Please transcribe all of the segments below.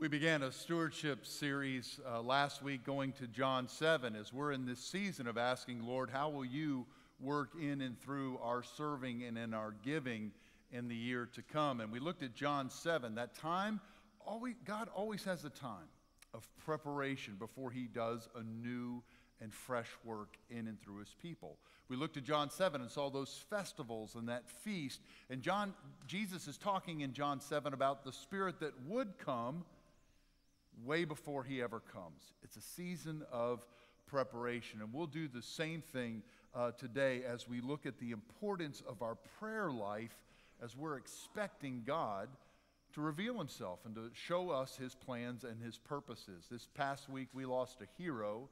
We began a stewardship series uh, last week going to John 7 as we're in this season of asking, Lord, how will you work in and through our serving and in our giving in the year to come? And we looked at John 7. That time, always, God always has a time of preparation before he does a new and fresh work in and through his people. We looked at John 7 and saw those festivals and that feast. And John Jesus is talking in John 7 about the spirit that would come way before he ever comes. It's a season of preparation. And we'll do the same thing uh, today as we look at the importance of our prayer life as we're expecting God to reveal himself and to show us his plans and his purposes. This past week, we lost a hero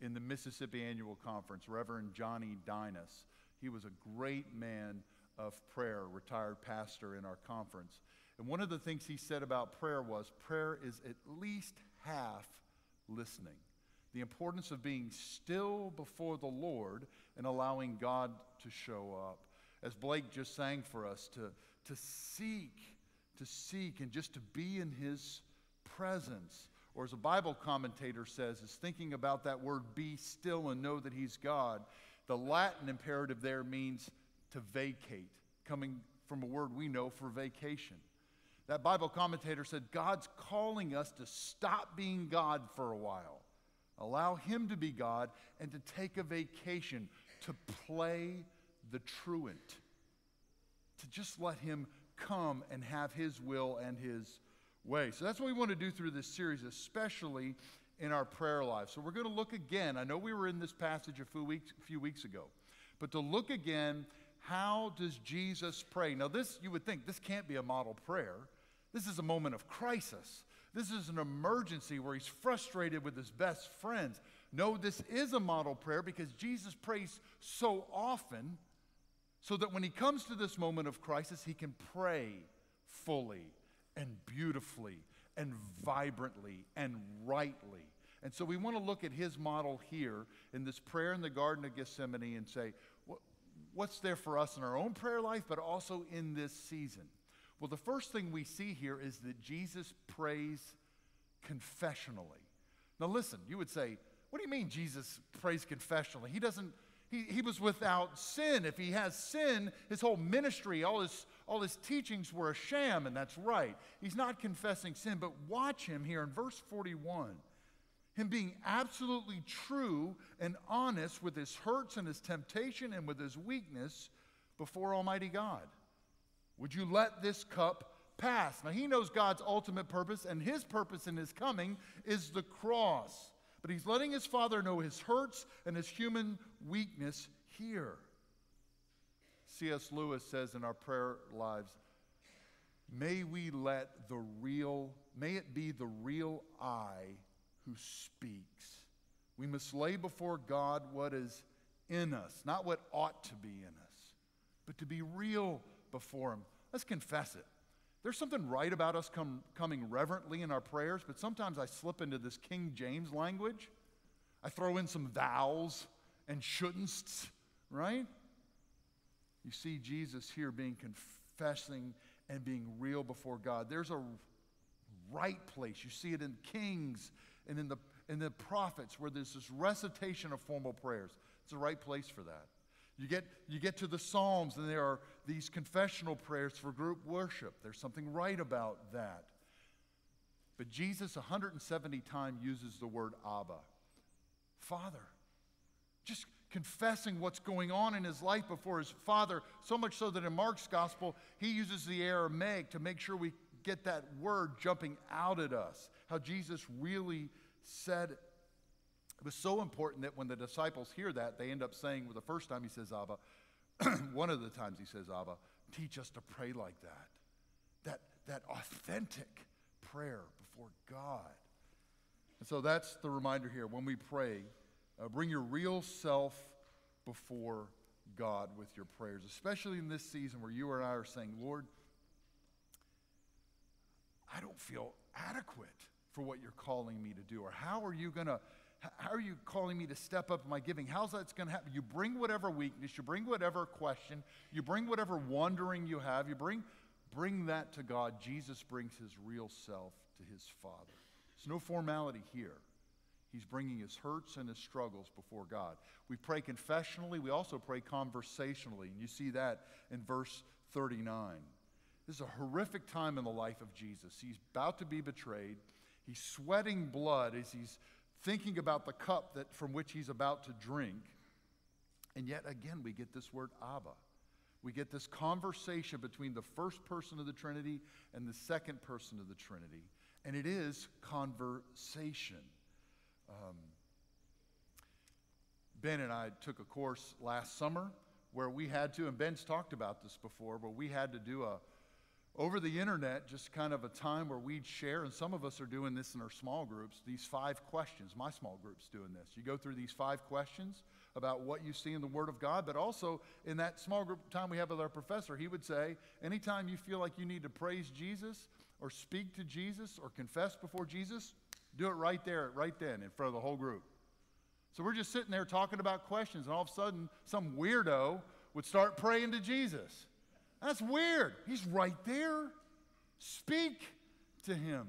in the Mississippi Annual Conference, Reverend Johnny Dinas. He was a great man of prayer, retired pastor in our conference. And one of the things he said about prayer was prayer is at least half listening. The importance of being still before the Lord and allowing God to show up. As Blake just sang for us, to, to seek, to seek, and just to be in his presence. Or as a Bible commentator says, is thinking about that word be still and know that he's God. The Latin imperative there means to vacate, coming from a word we know for vacation. That Bible commentator said God's calling us to stop being God for a while, allow Him to be God, and to take a vacation, to play the truant, to just let Him come and have His will and His way. So that's what we want to do through this series, especially in our prayer life. So we're going to look again. I know we were in this passage a few weeks, a few weeks ago, but to look again, how does Jesus pray? Now, this, you would think, this can't be a model prayer this is a moment of crisis. This is an emergency where he's frustrated with his best friends. No, this is a model prayer because Jesus prays so often so that when he comes to this moment of crisis, he can pray fully and beautifully and vibrantly and rightly. And so we want to look at his model here in this prayer in the Garden of Gethsemane and say, what's there for us in our own prayer life, but also in this season? Well, the first thing we see here is that Jesus prays confessionally. Now, listen, you would say, what do you mean Jesus prays confessionally? He doesn't, he, he was without sin. If he has sin, his whole ministry, all his, all his teachings were a sham, and that's right. He's not confessing sin, but watch him here in verse 41. Him being absolutely true and honest with his hurts and his temptation and with his weakness before Almighty God. Would you let this cup pass? Now, he knows God's ultimate purpose, and his purpose in his coming is the cross. But he's letting his father know his hurts and his human weakness here. C.S. Lewis says in our prayer lives, may we let the real, may it be the real I who speaks. We must lay before God what is in us, not what ought to be in us, but to be real before Him. Let's confess it. There's something right about us coming reverently in our prayers, but sometimes I slip into this King James language. I throw in some thous and shouldn'ts, right? You see Jesus here being confessing and being real before God. There's a right place. You see it in Kings and in the, in the prophets where there's this recitation of formal prayers. It's the right place for that. You get, you get to the Psalms, and there are these confessional prayers for group worship. There's something right about that. But Jesus, 170 times, uses the word Abba, Father. Just confessing what's going on in his life before his Father, so much so that in Mark's gospel, he uses the Aramaic to make sure we get that word jumping out at us. How Jesus really said it was so important that when the disciples hear that, they end up saying, well, the first time he says Abba, one of the times he says Abba, teach us to pray like that. That, that authentic prayer before God. And so that's the reminder here. When we pray, uh, bring your real self before God with your prayers, especially in this season where you and I are saying, Lord, I don't feel adequate for what you're calling me to do. Or how are you going to how are you calling me to step up my giving? How's that going to happen? You bring whatever weakness, you bring whatever question, you bring whatever wondering you have, you bring, bring that to God, Jesus brings his real self to his Father. There's no formality here. He's bringing his hurts and his struggles before God. We pray confessionally, we also pray conversationally, and you see that in verse 39. This is a horrific time in the life of Jesus. He's about to be betrayed. He's sweating blood as he's thinking about the cup that, from which he's about to drink. And yet again, we get this word Abba. We get this conversation between the first person of the Trinity and the second person of the Trinity. And it is conversation. Um, ben and I took a course last summer where we had to, and Ben's talked about this before, but we had to do a, over the internet, just kind of a time where we'd share, and some of us are doing this in our small groups, these five questions. My small group's doing this. You go through these five questions about what you see in the Word of God, but also in that small group time we have with our professor, he would say, anytime you feel like you need to praise Jesus or speak to Jesus or confess before Jesus, do it right there, right then, in front of the whole group. So we're just sitting there talking about questions, and all of a sudden, some weirdo would start praying to Jesus. That's weird. He's right there. Speak to him.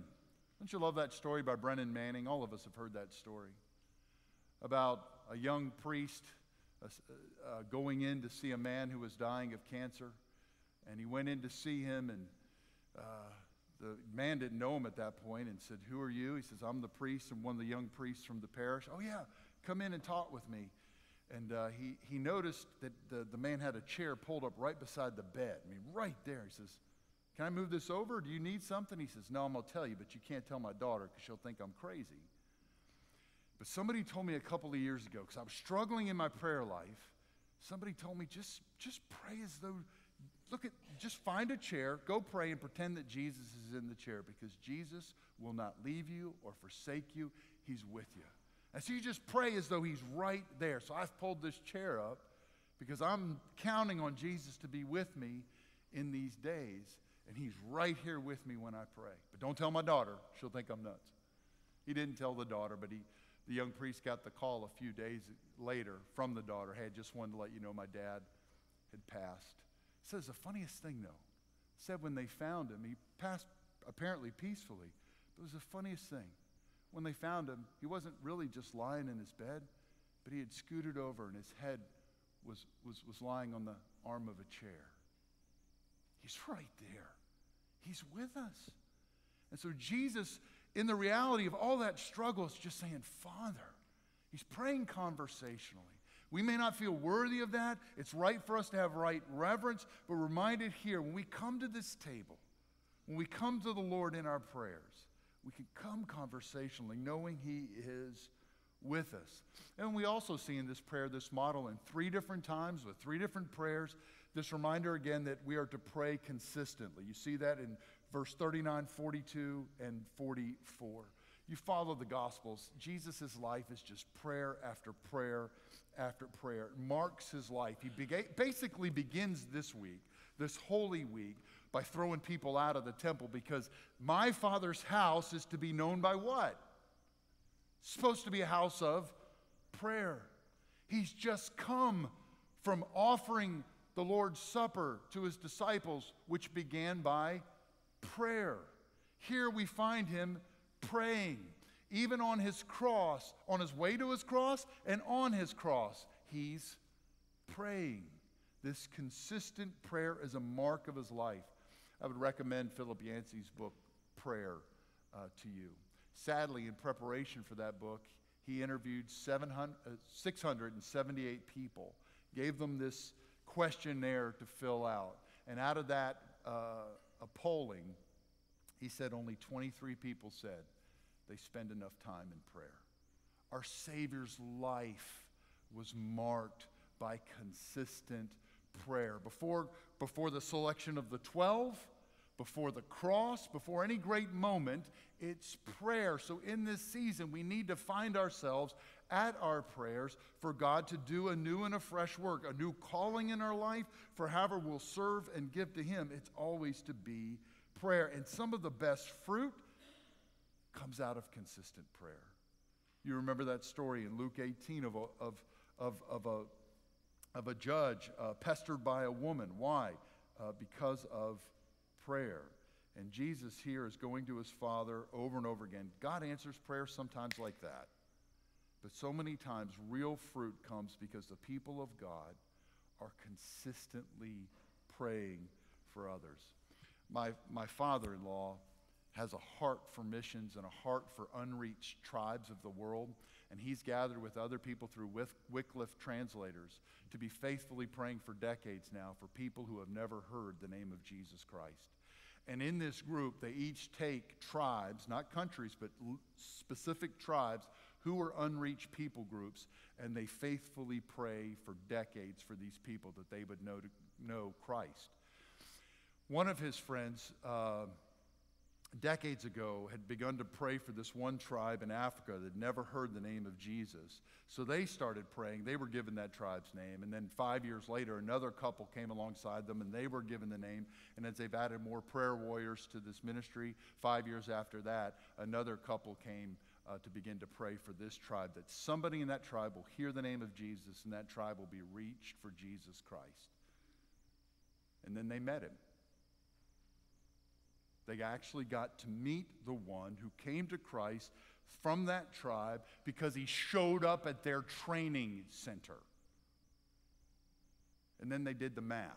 Don't you love that story by Brennan Manning? All of us have heard that story about a young priest uh, uh, going in to see a man who was dying of cancer. And he went in to see him, and uh, the man didn't know him at that point and said, Who are you? He says, I'm the priest and one of the young priests from the parish. Oh, yeah, come in and talk with me. And uh, he, he noticed that the, the man had a chair pulled up right beside the bed. I mean, right there. He says, Can I move this over? Do you need something? He says, No, I'm going to tell you, but you can't tell my daughter because she'll think I'm crazy. But somebody told me a couple of years ago, because I was struggling in my prayer life, somebody told me just, just pray as though look at, just find a chair, go pray, and pretend that Jesus is in the chair because Jesus will not leave you or forsake you. He's with you. And so you just pray as though He's right there. So I've pulled this chair up because I'm counting on Jesus to be with me in these days. And He's right here with me when I pray. But don't tell my daughter, she'll think I'm nuts. He didn't tell the daughter, but he, the young priest got the call a few days later from the daughter. Hey, I just wanted to let you know my dad had passed. Says the funniest thing, though. Said when they found him, he passed apparently peacefully. But it was the funniest thing. When they found him, he wasn't really just lying in his bed, but he had scooted over and his head was, was, was lying on the arm of a chair. He's right there. He's with us. And so Jesus, in the reality of all that struggle, is just saying, Father. He's praying conversationally. We may not feel worthy of that. It's right for us to have right reverence, but reminded here when we come to this table, when we come to the Lord in our prayers, we can come conversationally knowing He is with us. And we also see in this prayer this model in three different times with three different prayers. This reminder again that we are to pray consistently. You see that in verse 39, 42, and 44. You follow the Gospels. Jesus' life is just prayer after prayer after prayer. It marks his life. He began, basically begins this week, this holy week, by throwing people out of the temple because my father's house is to be known by what? It's supposed to be a house of prayer. He's just come from offering the Lord's Supper to his disciples, which began by prayer. Here we find him praying even on his cross, on his way to his cross, and on his cross, he's praying. This consistent prayer is a mark of his life. I would recommend Philip Yancey's book, Prayer, uh, to you. Sadly, in preparation for that book, he interviewed 700, uh, 678 people, gave them this questionnaire to fill out. And out of that uh, polling, he said only 23 people said, they spend enough time in prayer. Our Savior's life was marked by consistent prayer. Before, before the selection of the 12, before the cross, before any great moment, it's prayer. So in this season, we need to find ourselves at our prayers for God to do a new and a fresh work, a new calling in our life, for however we'll serve and give to Him. It's always to be prayer. And some of the best fruit comes out of consistent prayer. You remember that story in Luke 18 of a, of, of, of a, of a judge uh, pestered by a woman. Why? Uh, because of prayer. And Jesus here is going to his Father over and over again. God answers prayer sometimes like that. But so many times, real fruit comes because the people of God are consistently praying for others. My, my father in law has a heart for missions and a heart for unreached tribes of the world. And he's gathered with other people through Wycliffe translators to be faithfully praying for decades now for people who have never heard the name of Jesus Christ. And in this group, they each take tribes, not countries, but specific tribes who are unreached people groups, and they faithfully pray for decades for these people that they would know, know Christ. One of his friends, uh, decades ago, had begun to pray for this one tribe in Africa that never heard the name of Jesus. So they started praying. They were given that tribe's name. And then five years later, another couple came alongside them and they were given the name. And as they've added more prayer warriors to this ministry, five years after that, another couple came uh, to begin to pray for this tribe that somebody in that tribe will hear the name of Jesus and that tribe will be reached for Jesus Christ. And then they met him. They actually got to meet the one who came to Christ from that tribe because he showed up at their training center. And then they did the math.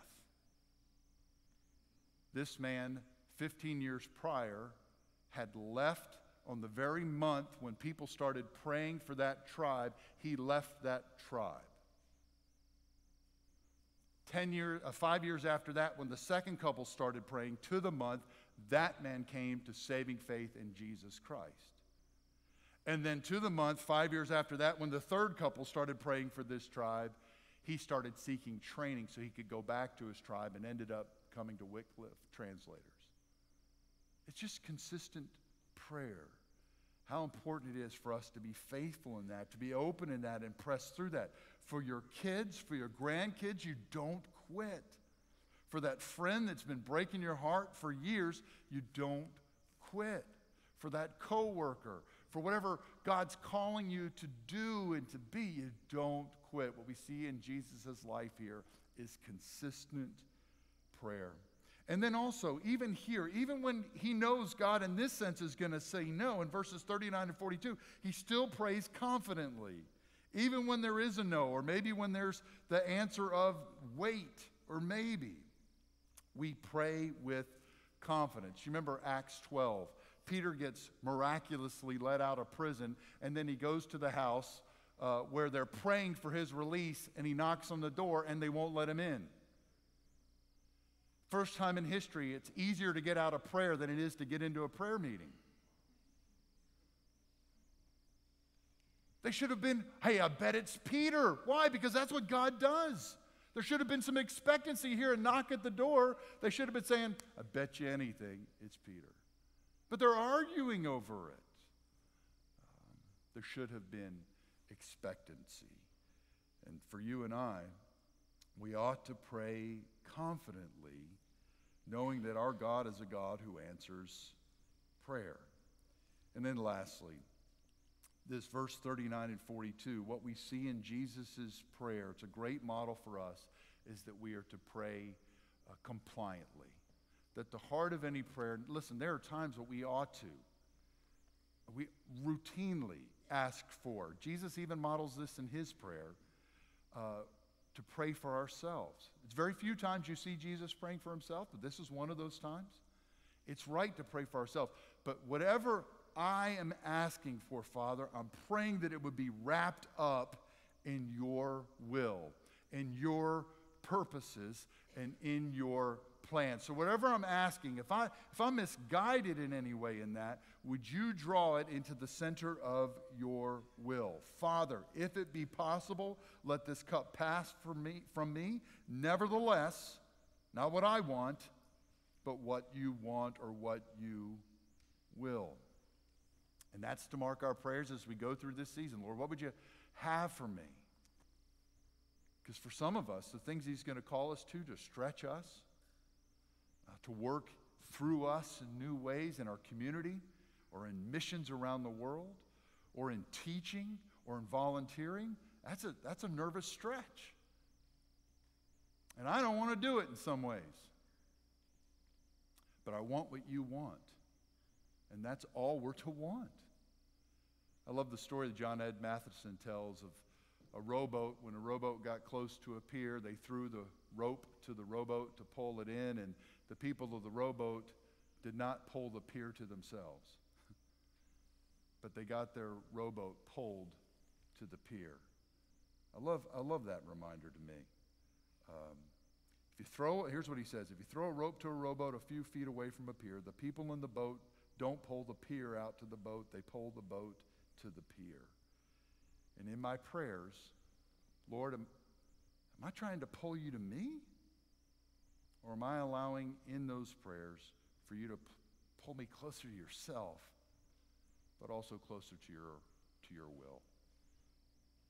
This man, 15 years prior, had left on the very month when people started praying for that tribe, he left that tribe. Ten years, uh, five years after that, when the second couple started praying to the month, that man came to saving faith in Jesus Christ. And then to the month, five years after that, when the third couple started praying for this tribe, he started seeking training so he could go back to his tribe and ended up coming to Wycliffe translators. It's just consistent prayer. How important it is for us to be faithful in that, to be open in that, and press through that. For your kids, for your grandkids, you don't quit. For that friend that's been breaking your heart for years, you don't quit. For that coworker, for whatever God's calling you to do and to be, you don't quit. What we see in Jesus' life here is consistent prayer. And then also, even here, even when he knows God in this sense is going to say no, in verses 39 and 42, he still prays confidently. Even when there is a no, or maybe when there's the answer of wait or maybe, we pray with confidence. You remember Acts 12. Peter gets miraculously let out of prison, and then he goes to the house uh, where they're praying for his release, and he knocks on the door, and they won't let him in. First time in history, it's easier to get out of prayer than it is to get into a prayer meeting. They should have been, hey, I bet it's Peter. Why? Because that's what God does. There should have been some expectancy here, a knock at the door. They should have been saying, I bet you anything, it's Peter. But they're arguing over it. Um, there should have been expectancy. And for you and I, we ought to pray confidently knowing that our God is a God who answers prayer. And then lastly, this verse 39 and 42, what we see in Jesus' prayer, it's a great model for us, is that we are to pray uh, compliantly. That the heart of any prayer, listen, there are times that we ought to, we routinely ask for. Jesus even models this in his prayer. Uh, to pray for ourselves. It's very few times you see Jesus praying for himself, but this is one of those times. It's right to pray for ourselves. But whatever I am asking for, Father, I'm praying that it would be wrapped up in your will, in your purposes, and in your plan. So whatever I'm asking, if I if I'm misguided in any way in that, would you draw it into the center of your will? Father, if it be possible, let this cup pass from me from me. Nevertheless, not what I want, but what you want or what you will. And that's to mark our prayers as we go through this season. Lord, what would you have for me? Because for some of us, the things He's going to call us to, to stretch us, uh, to work through us in new ways in our community or in missions around the world or in teaching or in volunteering, that's a, that's a nervous stretch. And I don't want to do it in some ways. but I want what you want. And that's all we're to want. I love the story that John Ed Mathison tells of a rowboat. When a rowboat got close to a pier, they threw the rope to the rowboat to pull it in, and the people of the rowboat did not pull the pier to themselves, but they got their rowboat pulled to the pier. I love, I love that reminder to me. Um, if you throw, here's what he says if you throw a rope to a rowboat a few feet away from a pier, the people in the boat don't pull the pier out to the boat, they pull the boat to the pier. And in my prayers, Lord, am, am I trying to pull you to me? Or am I allowing in those prayers for you to p- pull me closer to yourself, but also closer to your, to your will?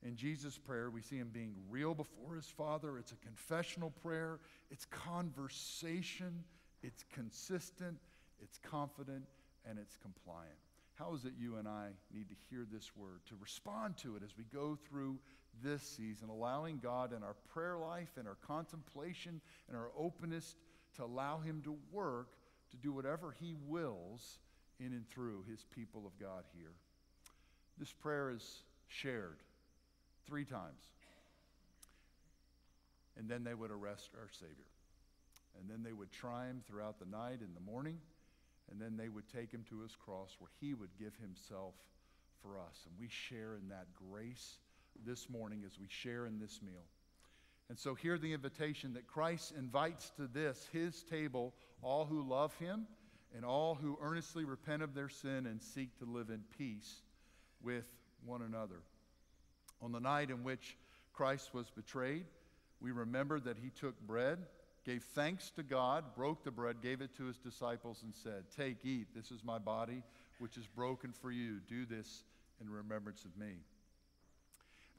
In Jesus' prayer, we see him being real before his Father. It's a confessional prayer, it's conversation, it's consistent, it's confident, and it's compliant. How is it you and I need to hear this word, to respond to it as we go through this season, allowing God in our prayer life and our contemplation and our openness to allow Him to work to do whatever He wills in and through His people of God here? This prayer is shared three times. And then they would arrest our Savior. And then they would try him throughout the night and the morning. And then they would take him to his cross where he would give himself for us. And we share in that grace this morning as we share in this meal. And so, hear the invitation that Christ invites to this, his table, all who love him and all who earnestly repent of their sin and seek to live in peace with one another. On the night in which Christ was betrayed, we remember that he took bread, gave thanks to God, broke the bread, gave it to his disciples, and said, Take, eat, this is my body, which is broken for you. Do this in remembrance of me.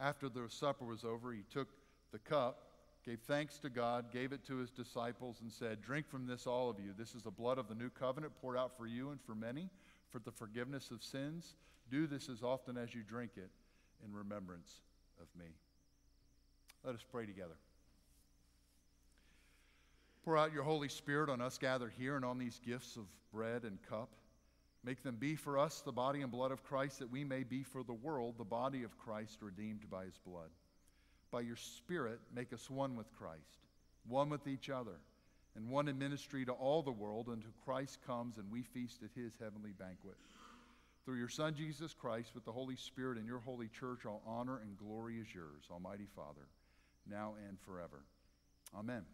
After the supper was over, he took the cup, gave thanks to God, gave it to his disciples, and said, Drink from this, all of you. This is the blood of the new covenant poured out for you and for many for the forgiveness of sins. Do this as often as you drink it in remembrance of me. Let us pray together. Pour out your Holy Spirit on us gathered here and on these gifts of bread and cup. Make them be for us the body and blood of Christ, that we may be for the world the body of Christ redeemed by his blood. By your Spirit, make us one with Christ, one with each other, and one in ministry to all the world until Christ comes and we feast at his heavenly banquet. Through your Son, Jesus Christ, with the Holy Spirit and your holy church, all honor and glory is yours, Almighty Father, now and forever. Amen.